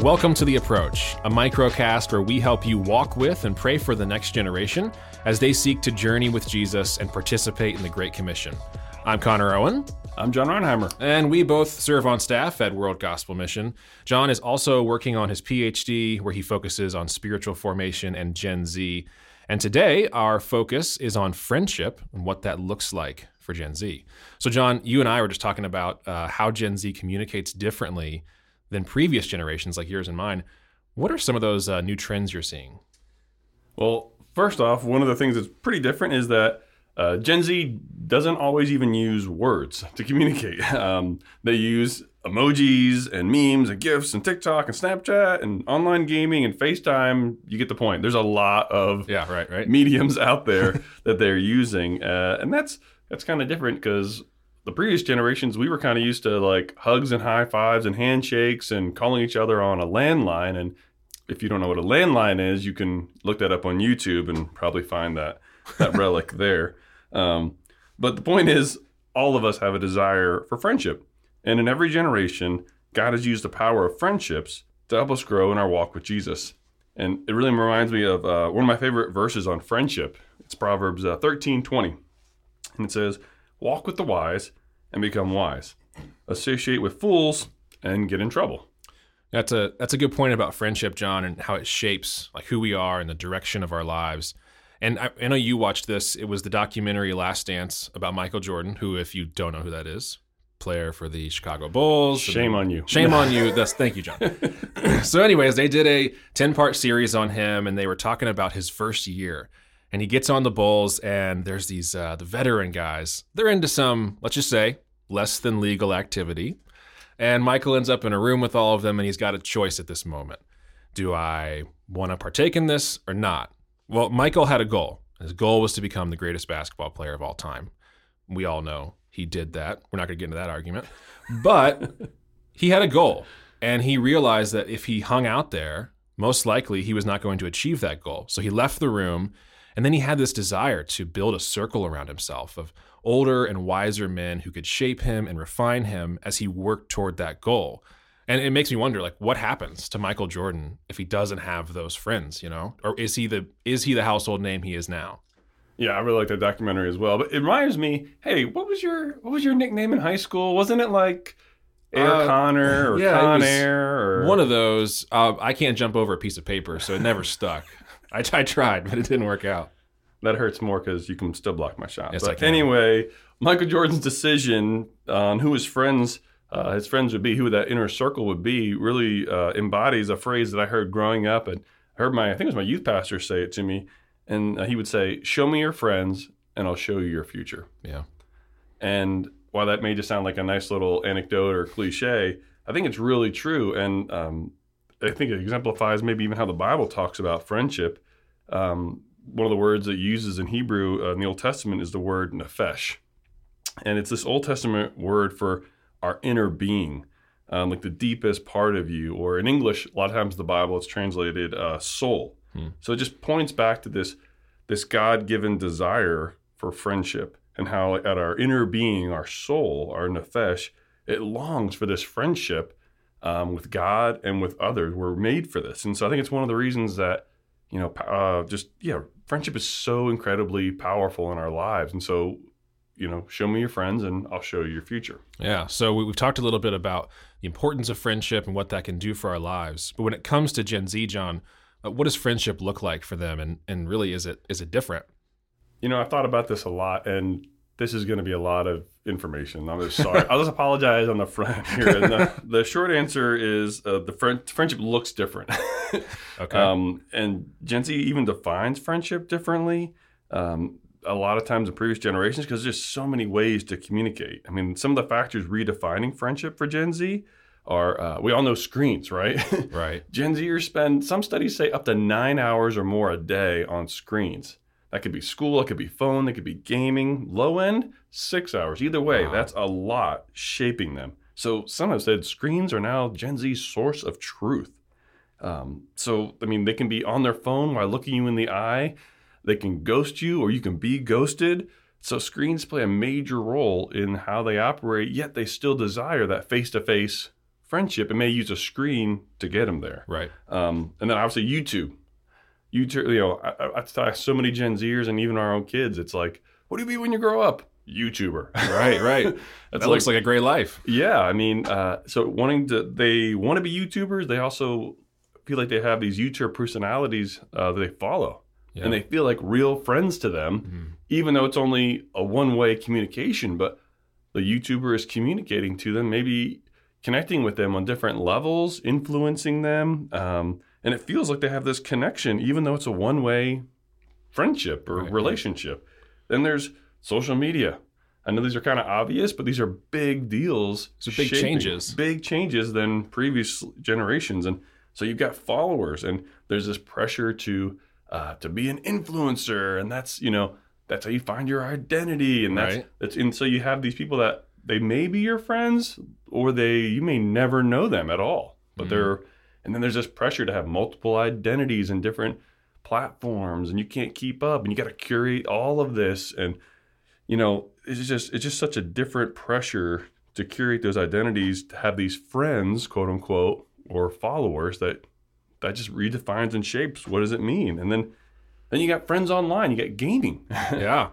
Welcome to The Approach, a microcast where we help you walk with and pray for the next generation as they seek to journey with Jesus and participate in the Great Commission. I'm Connor Owen. I'm John Reinheimer. And we both serve on staff at World Gospel Mission. John is also working on his PhD, where he focuses on spiritual formation and Gen Z. And today, our focus is on friendship and what that looks like for Gen Z. So, John, you and I were just talking about uh, how Gen Z communicates differently than previous generations like yours and mine. What are some of those uh, new trends you're seeing? Well, first off, one of the things that's pretty different is that uh, Gen Z doesn't always even use words to communicate. Um, they use emojis and memes and GIFs and TikTok and Snapchat and online gaming and FaceTime. You get the point. There's a lot of yeah, right, right. mediums out there that they're using, uh, and that's that's kind of different because the previous generations we were kind of used to like hugs and high fives and handshakes and calling each other on a landline. And if you don't know what a landline is, you can look that up on YouTube and probably find that that relic there. Um, but the point is, all of us have a desire for friendship. And in every generation, God has used the power of friendships to help us grow in our walk with Jesus. And it really reminds me of uh, one of my favorite verses on friendship. It's Proverbs uh, 13 20. And it says, Walk with the wise and become wise. Associate with fools and get in trouble. That's a that's a good point about friendship, John, and how it shapes like who we are and the direction of our lives. And I, I, know you watched this. It was the documentary Last Dance about Michael Jordan, who, if you don't know who that is, player for the Chicago Bulls. Shame on you. Shame on you. That's thank you, John. so, anyways, they did a ten part series on him, and they were talking about his first year. And he gets on the Bulls, and there's these uh, the veteran guys. They're into some, let's just say, less than legal activity. And Michael ends up in a room with all of them, and he's got a choice at this moment. Do I want to partake in this or not? Well, Michael had a goal. His goal was to become the greatest basketball player of all time. We all know he did that. We're not going to get into that argument. But he had a goal, and he realized that if he hung out there, most likely he was not going to achieve that goal. So he left the room, and then he had this desire to build a circle around himself of older and wiser men who could shape him and refine him as he worked toward that goal. And it makes me wonder, like, what happens to Michael Jordan if he doesn't have those friends, you know? Or is he the is he the household name he is now? Yeah, I really like that documentary as well. But it reminds me, hey, what was your what was your nickname in high school? Wasn't it like Air uh, Connor or yeah, Con Air or one of those? Uh, I can't jump over a piece of paper, so it never stuck. I, I tried, but it didn't work out. That hurts more because you can still block my shot. Yes, but anyway, Michael Jordan's decision on who his friends uh, his friends would be, who that inner circle would be, really uh, embodies a phrase that I heard growing up, and I heard my I think it was my youth pastor say it to me, and uh, he would say, "Show me your friends, and I'll show you your future." Yeah. And while that may just sound like a nice little anecdote or cliche, I think it's really true, and um, I think it exemplifies maybe even how the Bible talks about friendship. Um, one of the words it uses in Hebrew uh, in the Old Testament is the word nephesh, and it's this Old Testament word for our inner being, um, like the deepest part of you. Or in English, a lot of times the Bible it's translated uh, soul. Hmm. So it just points back to this this God given desire for friendship and how at our inner being, our soul, our nefesh, it longs for this friendship um, with God and with others. We're made for this, and so I think it's one of the reasons that you know, uh, just yeah, friendship is so incredibly powerful in our lives, and so you know, show me your friends and I'll show you your future. Yeah. So we, have talked a little bit about the importance of friendship and what that can do for our lives. But when it comes to Gen Z, John, uh, what does friendship look like for them? And, and really, is it is it different? You know, I've thought about this a lot, and this is going to be a lot of information. I'm just sorry. I'll just apologize on the front here. The, the, short answer is uh, the friend, friendship looks different. okay. Um, and Gen Z even defines friendship differently. Um, a lot of times in previous generations because there's so many ways to communicate. I mean, some of the factors redefining friendship for Gen Z are uh, we all know screens, right? Right. Gen Zers spend some studies say up to nine hours or more a day on screens. That could be school, it could be phone, it could be gaming. Low end, six hours. Either way, wow. that's a lot shaping them. So some have said screens are now Gen Z's source of truth. Um, so I mean, they can be on their phone while looking you in the eye they can ghost you or you can be ghosted. So screens play a major role in how they operate, yet they still desire that face to face friendship and may use a screen to get them there. Right. Um, and then obviously YouTube. YouTube, you know, I, I, tell so many Gen Zers and even our own kids, it's like, what do you be when you grow up? YouTuber. Right. Right. That like, looks like a great life. yeah. I mean, uh, so wanting to, they want to be YouTubers. They also feel like they have these YouTuber personalities uh, that they follow, Yeah. and they feel like real friends to them, Mhm. even though it's only a one-way communication. But the YouTuber is communicating to them, maybe connecting with them on different levels, influencing them, um, and it feels like they have this connection, even though it's a one-way friendship or Right, right. relationship. Then there's social media. I know these are kind of obvious, but these are big deals. Are big shaping- changes. Big changes than previous generations. And so you've got followers, and there's this pressure to uh, to be an influencer, and that's you know that's how you find your identity, and that's Right. that's and so you have these people that they may be your friends, or they you may never know them at all, but Mhm. they're and then there's this pressure to have multiple identities and different platforms, and you can't keep up, and you got to curate all of this, and you know it's just it's just such a different pressure to curate those identities to have these friends quote unquote or followers that that just redefines and shapes what does it mean and then then you got friends online you got gaming Yeah.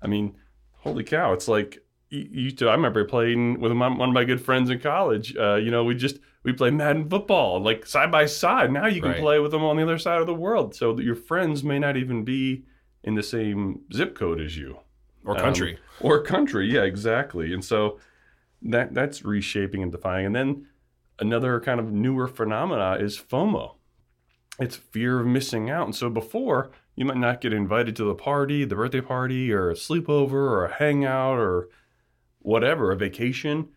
i mean holy cow it's like you, you two, i remember playing with my, one of my good friends in college uh, you know we just we play madden football like side by side. Now you can Right. play with them on the other side of the world so that your friends may not even be in the same zip code as you. Or Um, country. or country yeah exactly. And so that that's reshaping and defining and then another kind of newer phenomena is fomo. It's fear of missing out. And so before you might not get invited to the party the birthday party or a sleepover or a hangout or whatever a vacation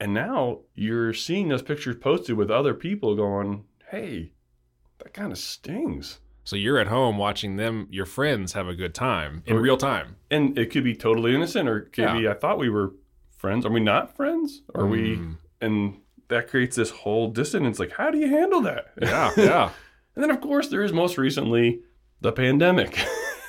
and now you're seeing those pictures posted with other people going hey that kind of stings So you're at home watching them, your friends, have a good time in real time. and it could be totally innocent or it could Yeah. be i thought we were friends are we not friends are we Mm. and that creates this whole dissonance like how do you handle that Yeah. Yeah. and then of course there is most recently the pandemic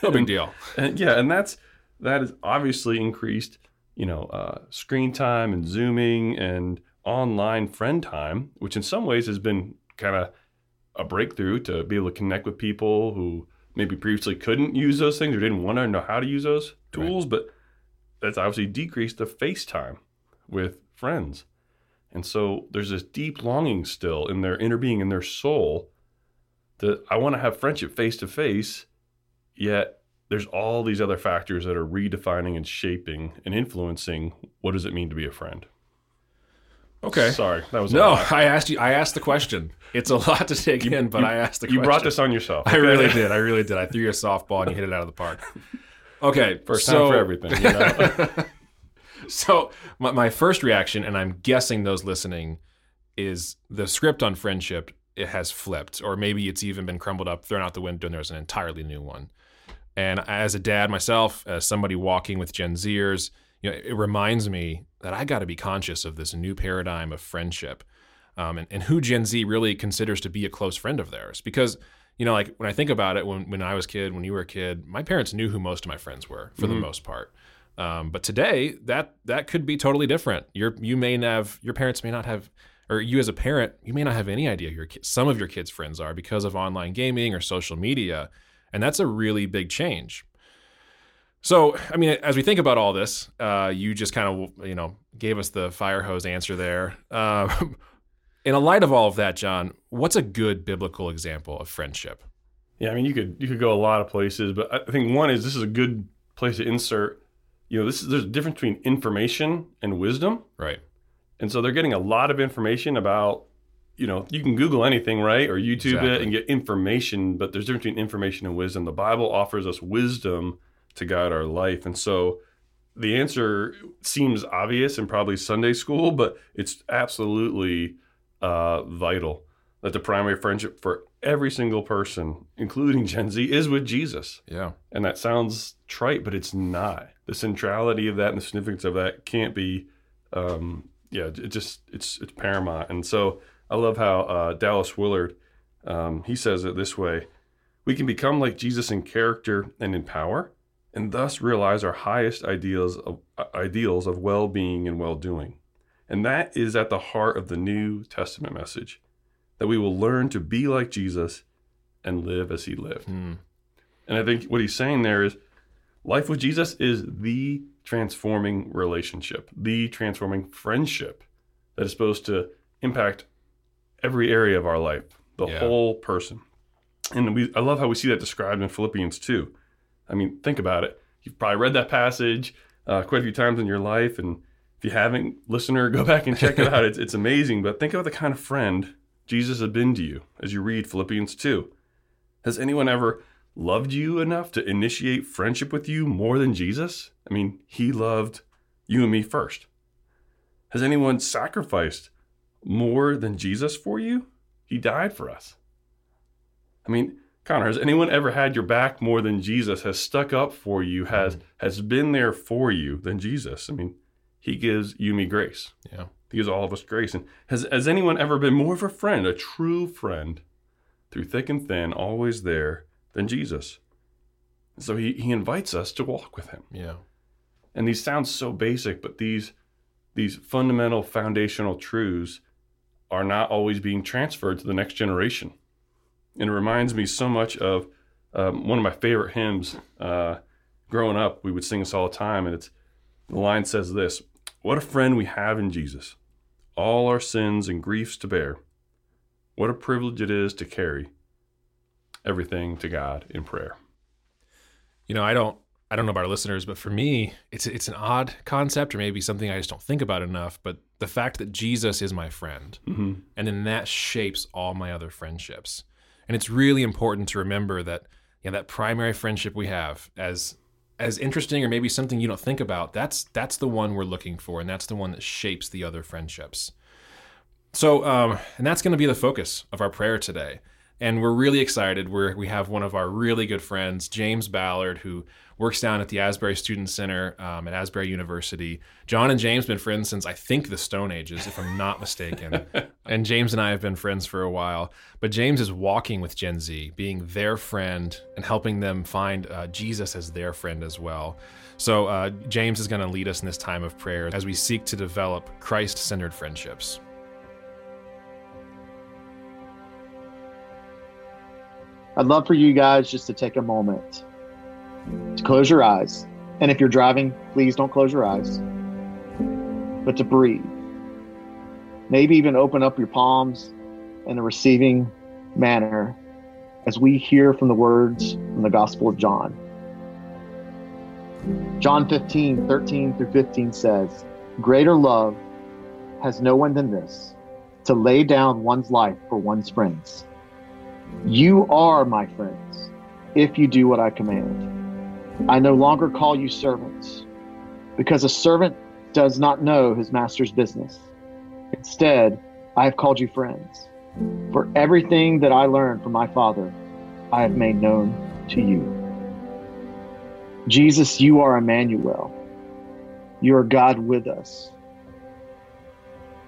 No big deal. and yeah and that's that has obviously increased you know uh, screen time and zooming and online friend time which in some ways has been kind of a breakthrough to be able to connect with people who maybe previously couldn't use those things or didn't want to know how to use those tools but that's obviously decreased the FaceTime with friends. And so there's this deep longing still in their inner being, in their soul, that I want to have friendship face to face, yet there's all these other factors that are redefining and shaping and influencing what does it mean to be a friend. Okay. Sorry, that was No. I asked you. I asked the question. It's a lot to take you, in, but you- I asked the question. You question. brought this on yourself. I really did. I really did. I threw you a softball and you hit it out of the park. Okay, First so, time for everything. You know? so my, my first reaction, and I'm guessing those listening, is the script on friendship. It has flipped, or maybe it's even been crumbled up, thrown out the window, and there's an entirely new one. And as a dad myself, as somebody walking with Gen Zers, you know, it reminds me that I got to be conscious of this new paradigm of friendship, um, and, and who Gen Z really considers to be a close friend of theirs. Because you know, like when I think about it, when when I was a kid, when you were a kid, my parents knew who most of my friends were for the most part. Um, but today, that that could be totally different. Your you may have your parents may not have, or you as a parent, you may not have any idea who your some of your kids' friends are because of online gaming or social media, and that's a really big change. So, I mean, as we think about all this, uh, you just kind of you know gave us the fire hose answer there. Uh, in a light of all of that, John, what's a good biblical example of friendship? Yeah, I mean, you could you could go a lot of places, but I think one is this is a good place to insert. You know, this is there's a difference between information and wisdom, Right. and so they're getting a lot of information about. You know, you can Google anything, right, or YouTube Exactly. it and get information, but there's a difference between information and wisdom. The Bible offers us wisdom to guide our life, and so the answer seems obvious and probably Sunday school, but it's absolutely uh, vital that the primary friendship for every single person, including Gen Z, is with Jesus. Yeah. And that sounds trite, but it's not. The centrality of that and the significance of that can't be, um, yeah, it just it's it's paramount. And so I love how uh, Dallas Willard um, he says it this way: we can become like Jesus in character and in power, and thus realize our highest ideals of uh, ideals of well-being and well-doing. And that is at the heart of the New Testament message that we will learn to be like Jesus and live as he lived. Mm. And I think what he's saying there is life with Jesus is the transforming relationship, the transforming friendship that is supposed to impact every area of our life, the Yeah. whole person. And we, I love how we see that described in Philippians 2. I mean, think about it. You've probably read that passage uh, quite a few times in your life. And if you haven't, listener, go back and check it out. It's, it's amazing. But think about the kind of friend Jesus has been to you as you read Philippians 2. Has anyone ever loved you enough to initiate friendship with you more than Jesus? I mean, he loved you and me first. Has anyone sacrificed more than Jesus for you? He died for us. I mean, Connor, has anyone ever had your back more than Jesus has stuck up for you, has mm-hmm. has been there for you than Jesus? I mean, he gives you me grace. Yeah. He gives all of us grace. And has has anyone ever been more of a friend, a true friend, through thick and thin, always there, than Jesus? So he, he invites us to walk with him. Yeah. And these sound so basic, but these these fundamental foundational truths are not always being transferred to the next generation. And it reminds me so much of um, one of my favorite hymns. Uh, growing up, we would sing this all the time, and it's the line says this: "What a friend we have in Jesus, all our sins and griefs to bear. What a privilege it is to carry everything to God in prayer." You know, I don't I don't know about our listeners, but for me, it's it's an odd concept or maybe something I just don't think about enough, but the fact that Jesus is my friend Mm-hmm. and then that shapes all my other friendships. And it's really important to remember that you know, that primary friendship we have as as interesting or maybe something you don't think about, that's that's the one we're looking for and that's the one that shapes the other friendships. So, um, and that's going to be the focus of our prayer today. And we're really excited. We're, we have one of our really good friends, James Ballard, who works down at the Asbury Student Center um, at Asbury University. John and James have been friends since I think the Stone Ages, if I'm not mistaken. and James and I have been friends for a while. But James is walking with Gen Z, being their friend and helping them find uh, Jesus as their friend as well. So uh, James is going to lead us in this time of prayer as we seek to develop Christ-centered friendships. I'd love for you guys just to take a moment to close your eyes. And if you're driving, please don't close your eyes, but to breathe. Maybe even open up your palms in a receiving manner as we hear from the words from the Gospel of John. John 15, 13 through 15 says, Greater love has no one than this, to lay down one's life for one's friends. You are my friends if you do what I command. I no longer call you servants, because a servant does not know his master's business. Instead, I have called you friends. For everything that I learned from my Father, I have made known to you. Jesus, you are Emmanuel. You are God with us.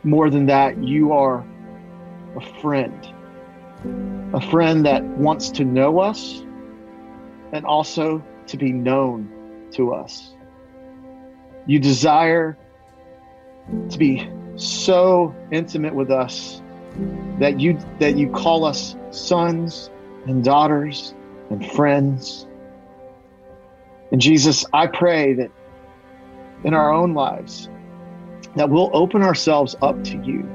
More than that, you are a friend a friend that wants to know us and also to be known to us. You desire to be so intimate with us that you that you call us sons and daughters and friends. And Jesus, I pray that in our own lives that we'll open ourselves up to you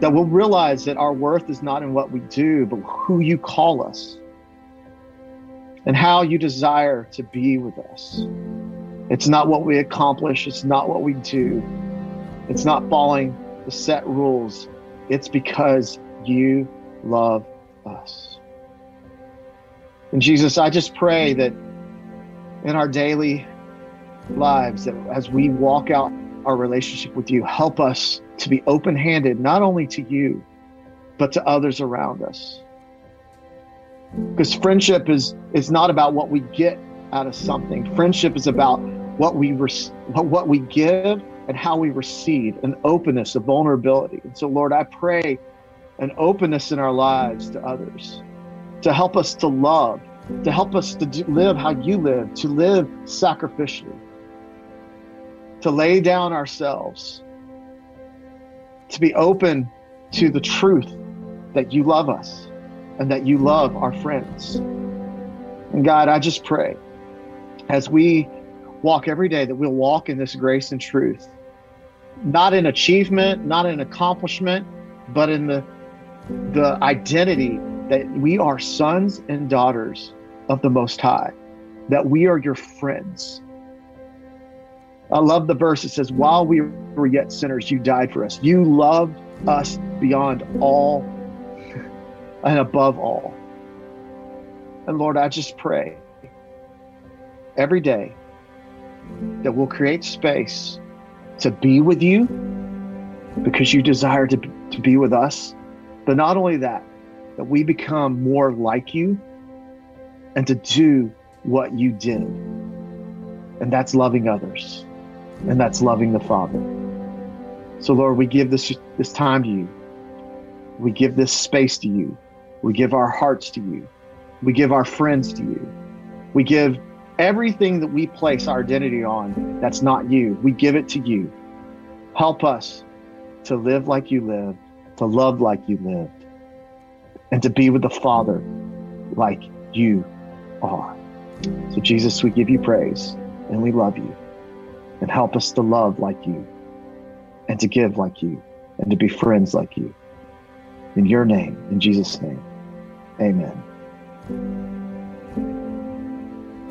that we'll realize that our worth is not in what we do, but who you call us and how you desire to be with us. It's not what we accomplish, it's not what we do, it's not following the set rules. It's because you love us. And Jesus, I just pray that in our daily lives, that as we walk out our relationship with you, help us to be open handed, not only to you, but to others around us. Because friendship is, is not about what we get out of something, friendship is about what we, what we give and how we receive, an openness, a vulnerability. And so, Lord, I pray an openness in our lives to others, to help us to love, to help us to do, live how you live, to live sacrificially, to lay down ourselves to be open to the truth that you love us and that you love our friends. And God, I just pray as we walk every day that we'll walk in this grace and truth, not in achievement, not in accomplishment, but in the the identity that we are sons and daughters of the Most High, that we are your friends. I love the verse that says, While we were yet sinners, you died for us. You loved us beyond all and above all. And Lord, I just pray every day that we'll create space to be with you because you desire to, to be with us. But not only that, that we become more like you and to do what you did. And that's loving others. And that's loving the Father. So, Lord, we give this, this time to you. We give this space to you. We give our hearts to you. We give our friends to you. We give everything that we place our identity on that's not you. We give it to you. Help us to live like you lived, to love like you lived, and to be with the Father like you are. So, Jesus, we give you praise and we love you. And help us to love like you, and to give like you, and to be friends like you. In your name, in Jesus' name, amen.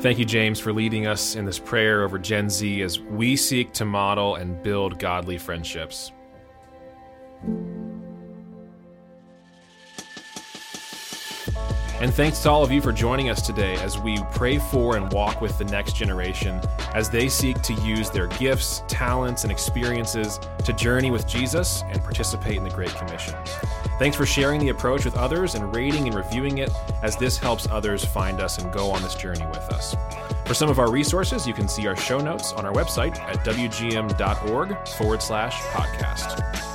Thank you, James, for leading us in this prayer over Gen Z as we seek to model and build godly friendships. And thanks to all of you for joining us today as we pray for and walk with the next generation as they seek to use their gifts, talents, and experiences to journey with Jesus and participate in the Great Commission. Thanks for sharing the approach with others and rating and reviewing it as this helps others find us and go on this journey with us. For some of our resources, you can see our show notes on our website at wgm.org forward slash podcast.